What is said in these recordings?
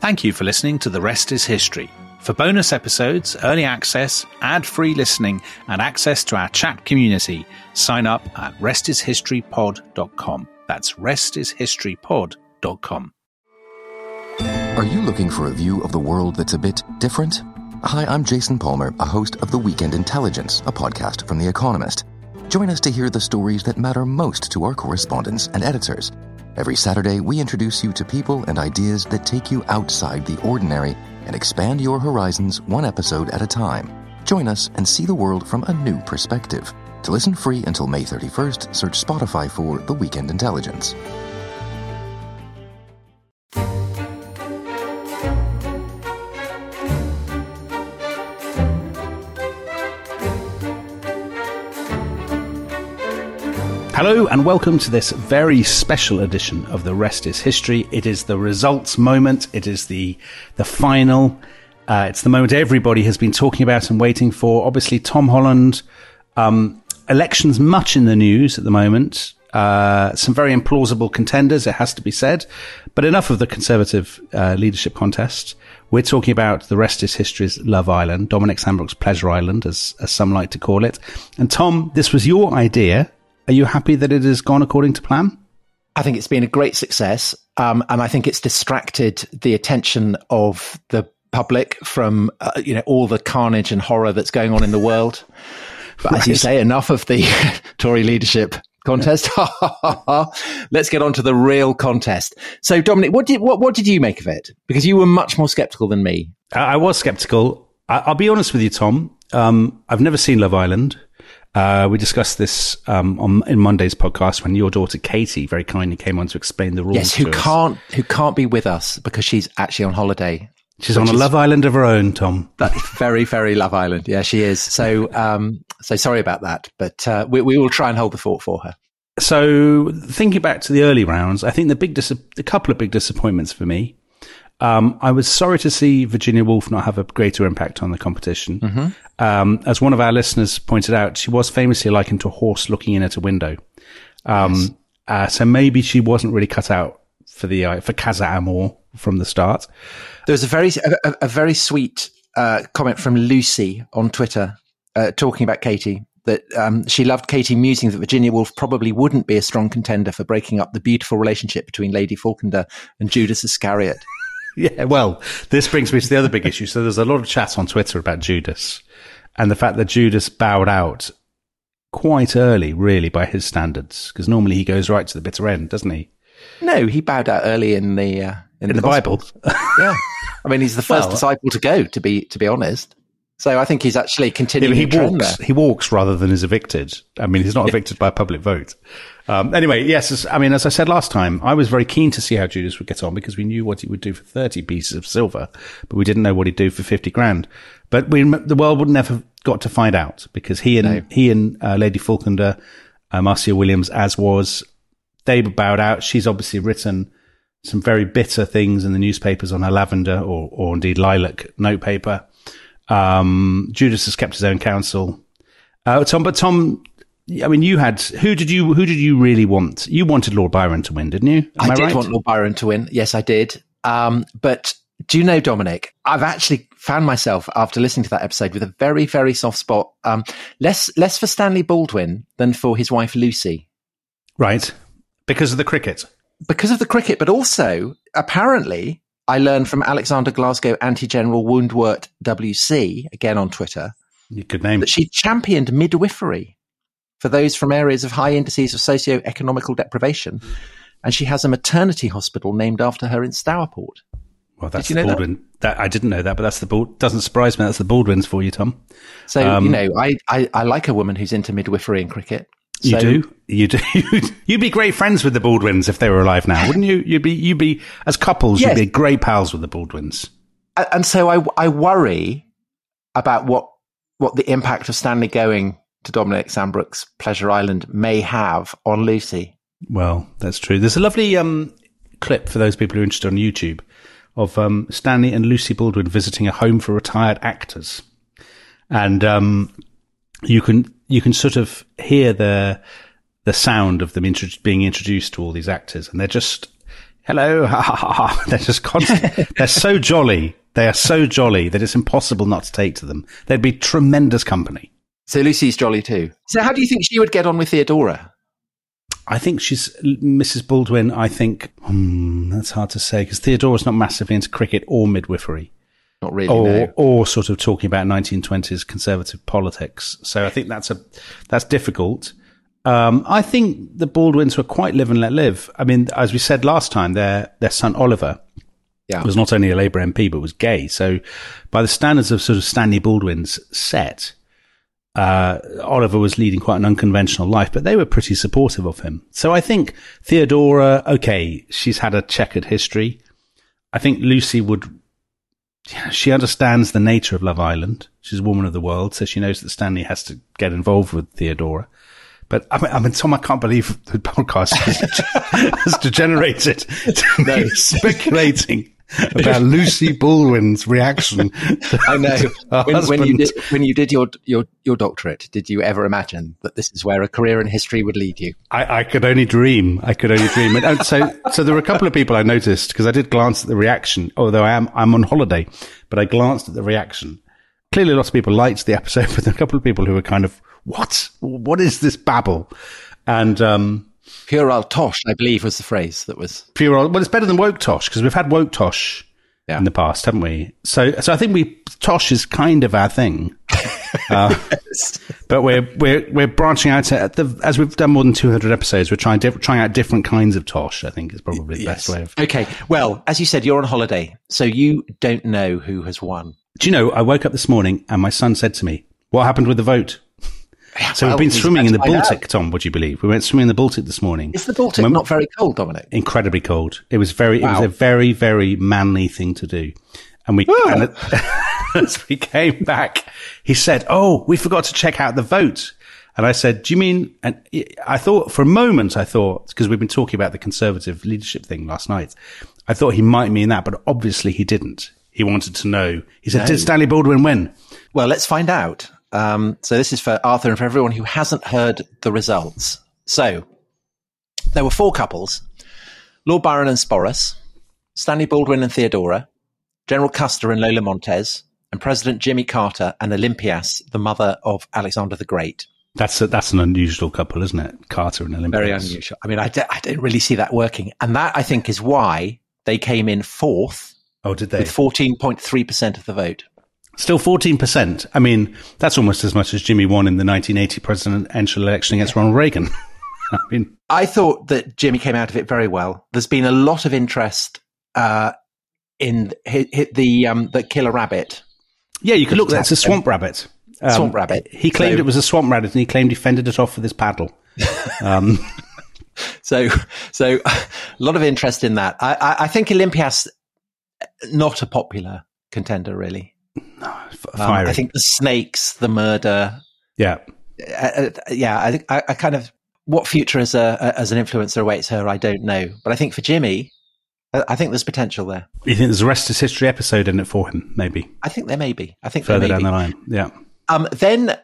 Thank you for listening to The Rest is History. For bonus episodes, early access, ad free listening, and access to our chat community, sign up at restishistorypod.com. That's restishistorypod.com. Are you looking for a view of the world that's a bit different? Hi, I'm Jason Palmer, a host of The Weekend Intelligence, a podcast from The Economist. Join us to hear the stories that matter most to our correspondents and editors. Every Saturday, we introduce you to people and ideas that take you outside the ordinary and expand your horizons one episode at a time. Join us and see the world from a new perspective. To listen free until May 31st, search Spotify for The Weekend Intelligence. Hello and welcome to this very special edition of The Rest is History. It is the results moment. It is the, the final. Uh, it's the moment everybody has been talking about and waiting for. Obviously, Tom Holland, um, elections much in the news at the moment. Uh, some very implausible contenders, it has to be said. But enough of the Conservative uh, leadership contest. We're talking about the rest is history's Love Island, Dominic Sandbrook's Pleasure Island, as, as some like to call it. And Tom, this was your idea. Are you happy that it has gone according to plan? I think it's been a great success. Um, and I think it's distracted the attention of the public from, uh, you know, all the carnage and horror that's going on in the world. But right. as you say, enough of the Tory leadership contest. Let's get on to the real contest. So, Dominic, what did what, what did you make of it? Because you were much more skeptical than me. I was skeptical. I, will be honest with you, Tom. Um, I've never seen Love Island. Uh, we discussed this um, on in Monday's podcast when your daughter Katie very kindly came on to explain the rules. Yes, who can't who can't be with us because she's actually on holiday. She's on a Love Island of her own, Tom. That's very, very Love Island. Yeah, she is. So, um, so sorry about that, but uh, we, we will try and hold the fort for her. So, thinking back to the early rounds, I think the big, dis- a couple of big disappointments for me um, I was sorry to see Virginia Woolf not have a greater impact on the competition. Mm-hmm. Um, as one of our listeners pointed out, she was famously likened to a horse looking in at a window. Um, yes. uh, so maybe she wasn't really cut out for the uh, for Casa Amor from the start. There was a very a, a very sweet uh, comment from Lucy on Twitter uh, talking about Katie. That um, she loved Katie musing that Virginia Woolf probably wouldn't be a strong contender for breaking up the beautiful relationship between Lady Falkender and Judas Iscariot. Yeah, well, this brings me to the other big issue. So there's a lot of chat on Twitter about Judas and the fact that Judas bowed out quite early, really, by his standards, because normally he goes right to the bitter end, doesn't he? No, he bowed out early in the uh, in, in, the, the Bible. yeah, I mean, he's the first well, disciple to go. To be to be honest, so I think he's actually continuing. Yeah, he walks. He walks rather than is evicted. I mean, he's not evicted by a public vote. Um, anyway, yes, as, I mean, as I said last time, I was very keen to see how Judas would get on because we knew what he would do for 30 pieces of silver, but we didn't know what he'd do for 50 grand. But we, the world would never got to find out because he and, no. he and uh, Lady Falkender, uh, Marcia Williams, as was, they bowed out. She's obviously written some very bitter things in the newspapers on her lavender or, or indeed lilac notepaper. Um, Judas has kept his own counsel. Uh, Tom, but Tom, I mean, you had who did you who did you really want? You wanted Lord Byron to win, didn't you? Am I, I did right? want Lord Byron to win. Yes, I did. Um, but do you know, Dominic? I've actually found myself after listening to that episode with a very, very soft spot. Um, less less for Stanley Baldwin than for his wife Lucy. Right, because of the cricket. Because of the cricket, but also apparently I learned from Alexander Glasgow Anti General Woundwort WC, again on Twitter. Good name. That she championed midwifery for those from areas of high indices of socio-economical deprivation. And she has a maternity hospital named after her in Stourport. Well, that's you know Baldwin. That? that? I didn't know that, but that's the Bald. Doesn't surprise me. That's the Baldwins for you, Tom. So um, you know, I, I, I like a woman who's into midwifery and cricket. You do, you do. you'd be great friends with the Baldwins if they were alive now, wouldn't you? You'd be, you'd be as couples, yes. you'd be great pals with the Baldwins. And so I, I worry about what what the impact of Stanley going to Dominic Sandbrook's Pleasure Island may have on Lucy. Well, that's true. There's a lovely um, clip for those people who are interested on YouTube of um, Stanley and Lucy Baldwin visiting a home for retired actors, and um, you can you can sort of hear the the sound of them intro- being introduced to all these actors, and they're just hello, ha ha ha ha. They're just constant. they're so jolly. They are so jolly that it's impossible not to take to them. They'd be tremendous company. So Lucy's jolly too. So how do you think she would get on with Theodora? I think she's Mrs. Baldwin. I think hmm, that's hard to say because Theodora's not massively into cricket or midwifery. Not really, or no. or sort of talking about 1920s conservative politics. So I think that's a that's difficult. Um, I think the Baldwins were quite live and let live. I mean, as we said last time, their their son Oliver Yeah. was not only a Labour MP but was gay. So by the standards of sort of Stanley Baldwin's set, uh, Oliver was leading quite an unconventional life, but they were pretty supportive of him. So I think Theodora, okay, she's had a checkered history. I think Lucy would, she understands the nature of Love Island. She's a woman of the world, so she knows that Stanley has to get involved with Theodora. But I mean, I mean, Tom, I can't believe the podcast has, has degenerated to me speculating about Lucy Baldwin's reaction. I know. When, when you did when you did your, your your doctorate, did you ever imagine that this is where a career in history would lead you? I, I could only dream. I could only dream. And, so, so there were a couple of people I noticed because I did glance at the reaction. Although I am, I'm on holiday, but I glanced at the reaction. Clearly, lots of people liked the episode, but there were a couple of people who were kind of, "What? What is this babble?" And um, Pure old tosh, I believe, was the phrase that was. pure. Well, it's better than woke tosh because we've had woke tosh Yeah. in the past, haven't we? So, so I think we tosh is kind of our thing. Uh, But we're we're we're branching out at the, as we've done more than 200 episodes. We're trying diff- trying out different kinds of tosh. I think is probably the best way of. Okay. Well, as you said, you're on holiday, so you don't know who has won. Do you know? I woke up this morning and my son said to me, "What happened with the vote?" So Well, we've been swimming in the Baltic, Tom. Would you believe? We went swimming in the Baltic this morning. Is the Baltic not very cold, Dominic? incredibly cold. It was very, it was a very, very manly thing to do. And we, Ah. and it- as we came back, he said, "Oh, we forgot to check out the vote." And I said, "Do you mean?" And I thought for a moment, I thought because we've been talking about the conservative leadership thing last night, I thought he might mean that, but obviously he didn't. He wanted to know. He said, "Did Stanley Baldwin win?" Well, let's find out. Um, so this is for Arthur and for everyone who hasn't heard the results. So there were four couples: Lord Byron and Sporus, Stanley Baldwin and Theodora, General Custer and Lola Montez, and President Jimmy Carter and Olympias, the mother of Alexander the Great. That's a, that's an unusual couple, isn't it? Carter and Olympias. Very unusual. I mean, I, don't- I don't really see that working, and that I think is why they came in fourth Oh, did they? with fourteen point three percent of the vote. Still 14%. I mean, that's almost as much as Jimmy won in the 1980 presidential election against Ronald Reagan. I mean, I thought that Jimmy came out of it very well. There's been a lot of interest uh, in hit, hit the um, the killer rabbit. yeah, you could look, that's a swamp rabbit. Um, Swamp rabbit. He claimed So- it was a swamp rabbit and he claimed he fended it off with his paddle. Um, So, so a lot of interest in that. I, I, I think Olympias not a popular contender really. F- Um. I think the snakes, the murder. yeah. Uh, uh, yeah, I think I, I kind of what future as a as an influencer awaits her. I don't know, but I think for Jimmy, I, I think there's potential there. You think there's a rest is history episode in it for him, maybe I think there may be. I think further there may down be. the line. Yeah. Um, then,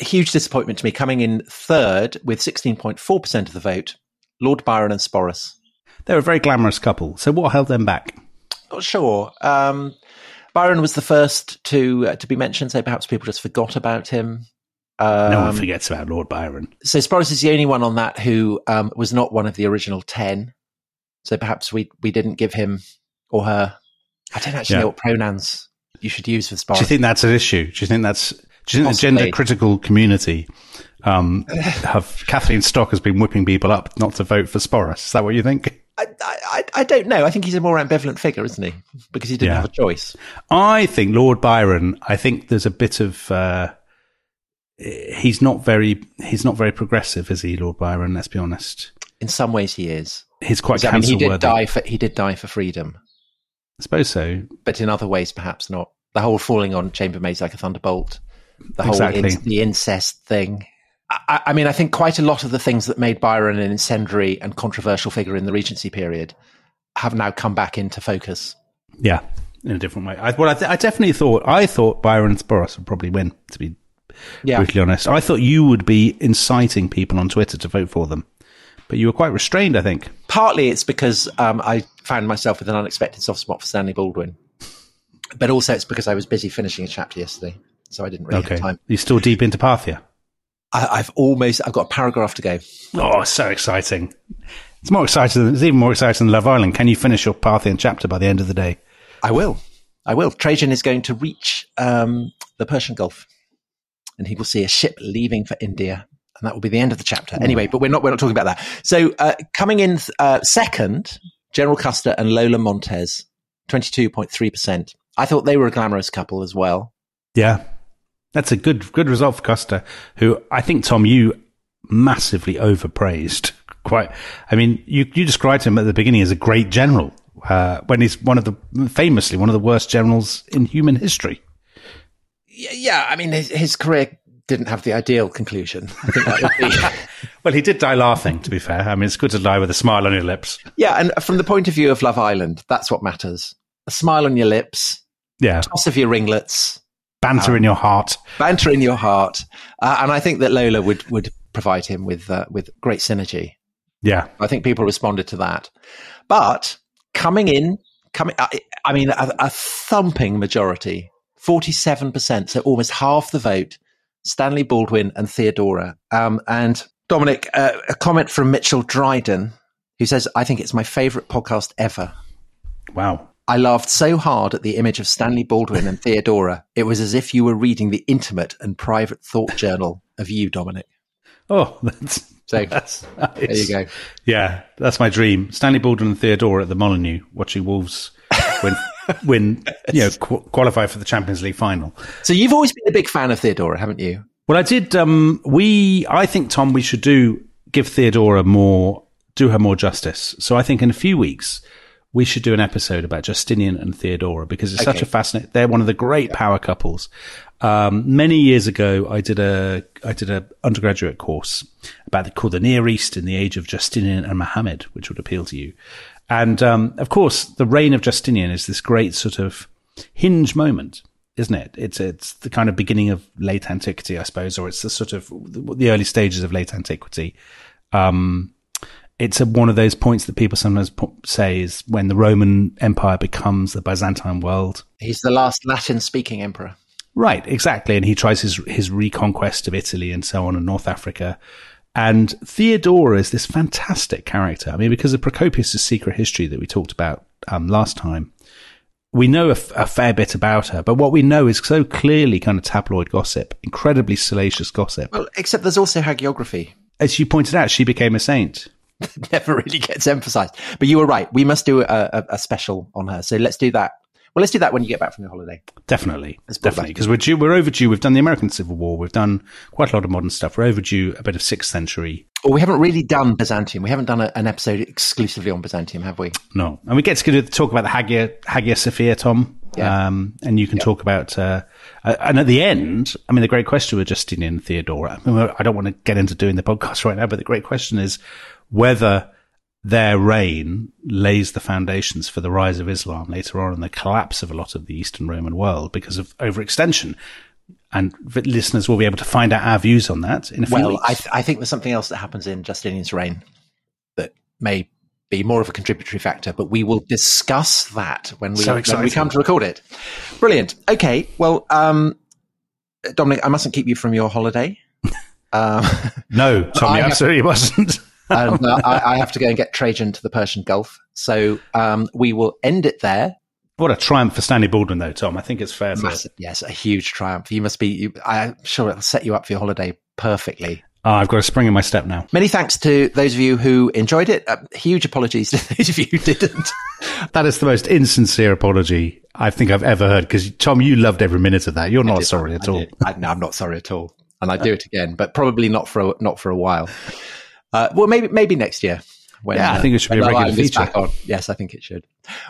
huge disappointment to me, coming in third with 16.4% of the vote, Lord Byron and Sporus. They're a very glamorous couple. So what held them back? Not sure. Um, Byron was the first to uh, to be mentioned, so perhaps people just forgot about him. Um, No one forgets about Lord Byron. so Sporus is the only one on that who um, was not one of the original 10. So perhaps we, we didn't give him or her. I don't actually Yeah. know what pronouns you should use for Sporus. Do you think that's an issue? Do you think that's do you think Possibly. the gender critical community um, have Kathleen Stock has been whipping people up not to vote for Sporus? Is that what you think? I, I, I don't know. I think he's a more ambivalent figure, isn't he? Because he didn't Yeah. have a choice. I think Lord Byron. I think there's a bit of uh, he's not very he's not very progressive, is he, Lord Byron? Let's be honest. In some ways, he is. He's quite I mean, he did worthy. die for he did die for freedom, I suppose so. but in other ways, perhaps not. The whole falling on chambermaids like a thunderbolt, the whole Exactly. in, the incest thing. I, I mean, I think quite a lot of the things that made Byron an incendiary and controversial figure in the Regency period have now come back into focus. Yeah, in a different way. I, well, I, th- I definitely thought I thought Byron and Sporus would probably win. To be Yeah, brutally honest, I thought you would be inciting people on Twitter to vote for them, but you were quite restrained. I think. partly it's because um, I found myself with an unexpected soft spot for Stanley Baldwin. But also, it's because I was busy finishing a chapter yesterday, so I didn't really Okay. have time. You're still deep into Parthia. I, I've almost, I've got a paragraph to go. Oh, so exciting. It's more exciting. It's even more exciting than Love Island. Can you finish your Parthian chapter by the end of the day? I will. I will. Trajan is going to reach um, the Persian Gulf, and he will see a ship leaving for India, and that will be the end of the chapter. Anyway, but we're not we're not talking about that. So uh, coming in uh, second, General Custer and Lola Montez, twenty two point three percent. I thought they were a glamorous couple as well. Yeah. That's a good good result for Custer, who I think, Tom, you massively overpraised. Quite. I mean, you, you described him at the beginning as a great general, uh, when he's one of the, famously, one of the worst generals in human history. Yeah, I mean his, his career didn't have the ideal conclusion. I think that would be. Well, he did die laughing, to be fair. I mean, it's good to die with a smile on your lips. yeah, and from the point of view of Love Island, that's what matters. A smile on your lips, Yeah. toss of your ringlets, Banter in your heart. banter in your heart, uh, and I think that Lola would would provide him with uh, with great synergy. Yeah. I think people responded to that, but coming in, coming, I, I mean, a, a thumping majority, forty seven percent, so almost half the vote. Stanley Baldwin and Theodora, um, and Dominic. Uh, a comment from Mitchell Dryden, who says, "I think it's my favourite podcast ever." Wow. I laughed so hard at the image of Stanley Baldwin and Theodora. It was as if you were reading the intimate and private thought journal of you, Dominic. Oh, that's, So that's there you go. Yeah, that's my dream. Stanley Baldwin and Theodora at the Molyneux watching Wolves win, win you know, qu- qualify for the Champions League final. So you've always been a big fan of Theodora, haven't you? Well, I did. Um, we, I think, Tom, we should do give Theodora more, do her more justice. So I think in a few weeks we should do an episode about Justinian and Theodora because it's such a fascinating. They're one of the great power couples. Um, many years ago, I did a I did a undergraduate course about the, called the Near East in the age of Justinian and Muhammad, which would appeal to you. And um, of course, the reign of Justinian is this great sort of hinge moment, isn't it? It's it's the kind of beginning of late antiquity, I suppose, or it's the sort of the early stages of late antiquity. Um, it's a, one of those points that people sometimes say is when the Roman Empire becomes the Byzantine world. He's the last Latin-speaking emperor. Right, exactly. And he tries his his reconquest of Italy and so on and North Africa. And Theodora is this fantastic character. I mean, because of Procopius' secret history that we talked about um, last time, we know a, f- a fair bit about her. But what we know is so clearly kind of tabloid gossip, incredibly salacious gossip. Well, except there's also hagiography. As you pointed out, she became a saint. Never really gets emphasized. But you were right. We must do a, a, a special on her. So let's do that. Well, let's do that when you get back from your holiday. Definitely, Let's definitely, because we're due, we're overdue. We've done the American Civil War. We've done quite a lot of modern stuff. We're overdue a bit of sixth century. Well, we haven't really done Byzantium. We haven't done a, an episode exclusively on Byzantium, have we? No, and we get to talk about the Hagia Hagia Sophia, Tom. Yeah. Um, and you can talk about, uh, uh, and at the end, I mean, the great question with Justinian and Theodora. I, mean, I don't want to get into doing the podcast right now, but the great question is whether their reign lays the foundations for the rise of Islam later on and the collapse of a lot of the Eastern Roman world because of overextension. And listeners will be able to find out our views on that in a few Well, weeks. I, th- I think there's something else that happens in Justinian's reign that may be more of a contributory factor, but we will discuss that when we, So when we come to record it. Brilliant. Okay. Well, um, Dominic, I mustn't keep you from your holiday. Um, no, Tommy, I you have- absolutely wasn't. And uh, I, I have to go and get Trajan to the Persian Gulf. So um, we will end it there. what a triumph for Stanley Baldwin, though, Tom. I think it's fair to Massive, yes, a huge triumph. You must be. You, I'm sure it'll set you up for your holiday perfectly. Oh, I've got a spring in my step now. Many thanks to those of you who enjoyed it. Uh, huge apologies to those of you who didn't. That is the most insincere apology I think I've ever heard. Because Tom, you loved every minute of that. You're not sorry at I all. I, no, I'm not sorry at all, and I do it again, but probably not for a, not for a while. Uh, well, maybe maybe next year. When, Yeah, I think it should be a regular feature. Yes, I think it should.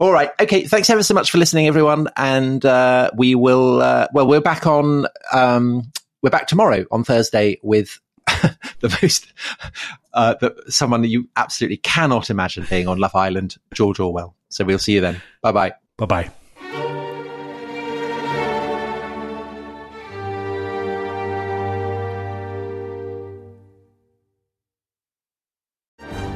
All right. Okay. Thanks ever so much for listening, everyone. And uh, we will. Uh, well, we're back on. Um, we're back tomorrow on Thursday with the most uh, the, someone that you absolutely cannot imagine being on Love Island, George Orwell. So we'll see you then. Bye bye. Bye bye.